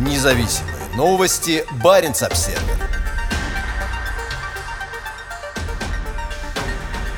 Независимые новости. Барин обсерва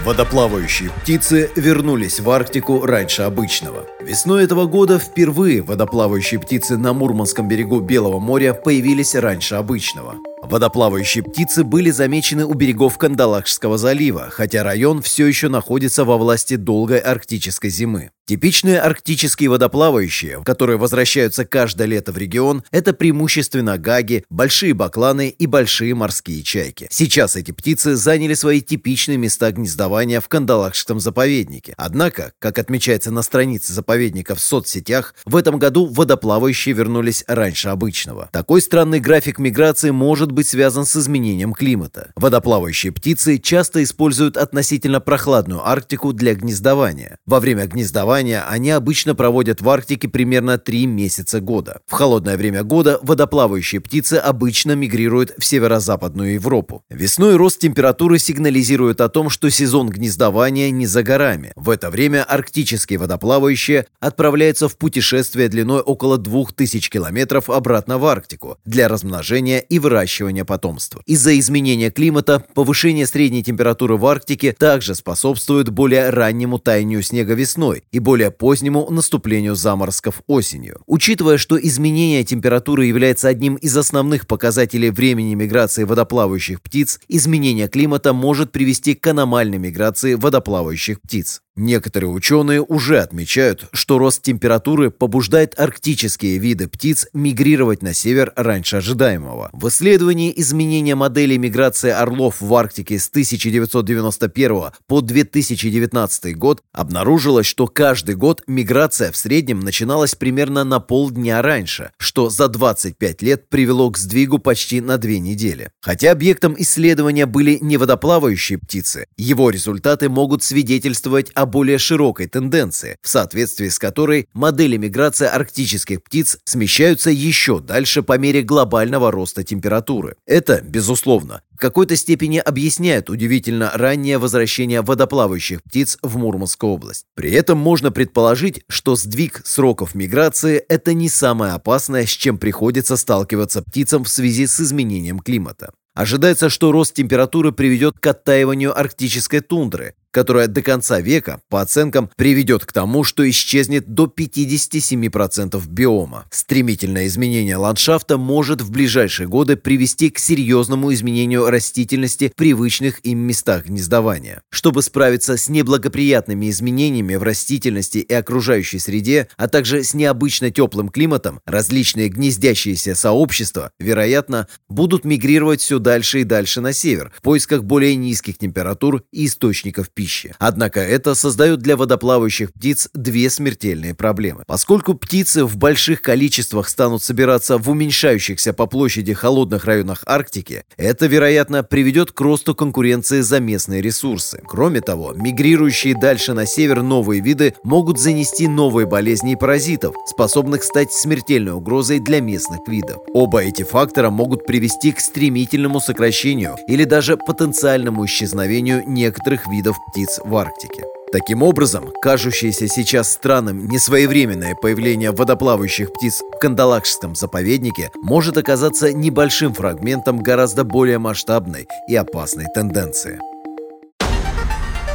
Водоплавающие птицы вернулись в Арктику раньше обычного. Весной этого года впервые водоплавающие птицы на Мурманском берегу Белого моря появились раньше обычного. Водоплавающие птицы были замечены у берегов Кандалакшского залива, хотя район все еще находится во власти долгой арктической зимы. Типичные арктические водоплавающие, которые возвращаются каждое лето в регион, это преимущественно гаги, большие бакланы и большие морские чайки. Сейчас эти птицы заняли свои типичные места гнездования в Кандалакшском заповеднике. Однако, как отмечается на странице заповедника в соцсетях, в этом году водоплавающие вернулись раньше обычного. Такой странный график миграции может быть связан с изменением климата. Водоплавающие птицы часто используют относительно прохладную Арктику для гнездования. Во время гнездования они обычно проводят в Арктике примерно 3 месяца года. В холодное время года водоплавающие птицы обычно мигрируют в северо-западную Европу. Весной рост температуры сигнализирует о том, что сезон гнездования не за горами. В это время арктические водоплавающие отправляются в путешествие длиной около 2000 километров обратно в Арктику для размножения и выращивания потомства. Из-за изменения климата повышение средней температуры в Арктике также способствует более раннему таянию снега весной и более позднему наступлению заморозков осенью. Учитывая, что изменение температуры является одним из основных показателей времени миграции водоплавающих птиц, изменение климата может привести к аномальной миграции водоплавающих птиц. Некоторые ученые уже отмечают, что рост температуры побуждает арктические виды птиц мигрировать на север раньше ожидаемого. В исследовании изменения модели миграции орлов в Арктике с 1991 по 2019 год обнаружилось, что каждый год миграция в среднем начиналась примерно на полдня раньше, что за 25 лет привело к сдвигу почти на две недели. Хотя объектом исследования были не водоплавающие птицы, его результаты могут свидетельствовать о более широкой тенденции, в соответствии с которой модели миграции арктических птиц смещаются еще дальше по мере глобального роста температуры. Это, безусловно, в какой-то степени объясняет удивительно раннее возвращение водоплавающих птиц в Мурманскую область. При этом можно предположить, что сдвиг сроков миграции – это не самое опасное, с чем приходится сталкиваться птицам в связи с изменением климата. Ожидается, что рост температуры приведет к оттаиванию арктической тундры, которая до конца века, по оценкам, приведет к тому, что исчезнет до 57% биома. Стремительное изменение ландшафта может в ближайшие годы привести к серьезному изменению растительности в привычных им местах гнездования. Чтобы справиться с неблагоприятными изменениями в растительности и окружающей среде, а также с необычно теплым климатом, различные гнездящиеся сообщества, вероятно, будут мигрировать все дальше и дальше на север в поисках более низких температур и источников пищи пищи. Однако это создает для водоплавающих птиц две смертельные проблемы. Поскольку птицы в больших количествах станут собираться в уменьшающихся по площади холодных районах Арктики, это, вероятно, приведет к росту конкуренции за местные ресурсы. Кроме того, мигрирующие дальше на север новые виды могут занести новые болезни и паразитов, способных стать смертельной угрозой для местных видов. Оба эти фактора могут привести к стремительному сокращению или даже потенциальному исчезновению некоторых видов птиц в Арктике. Таким образом, кажущееся сейчас странным несвоевременное появление водоплавающих птиц в Кандалакшском заповеднике может оказаться небольшим фрагментом гораздо более масштабной и опасной тенденции.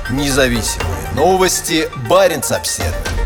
Независимые новости. Барин обседный.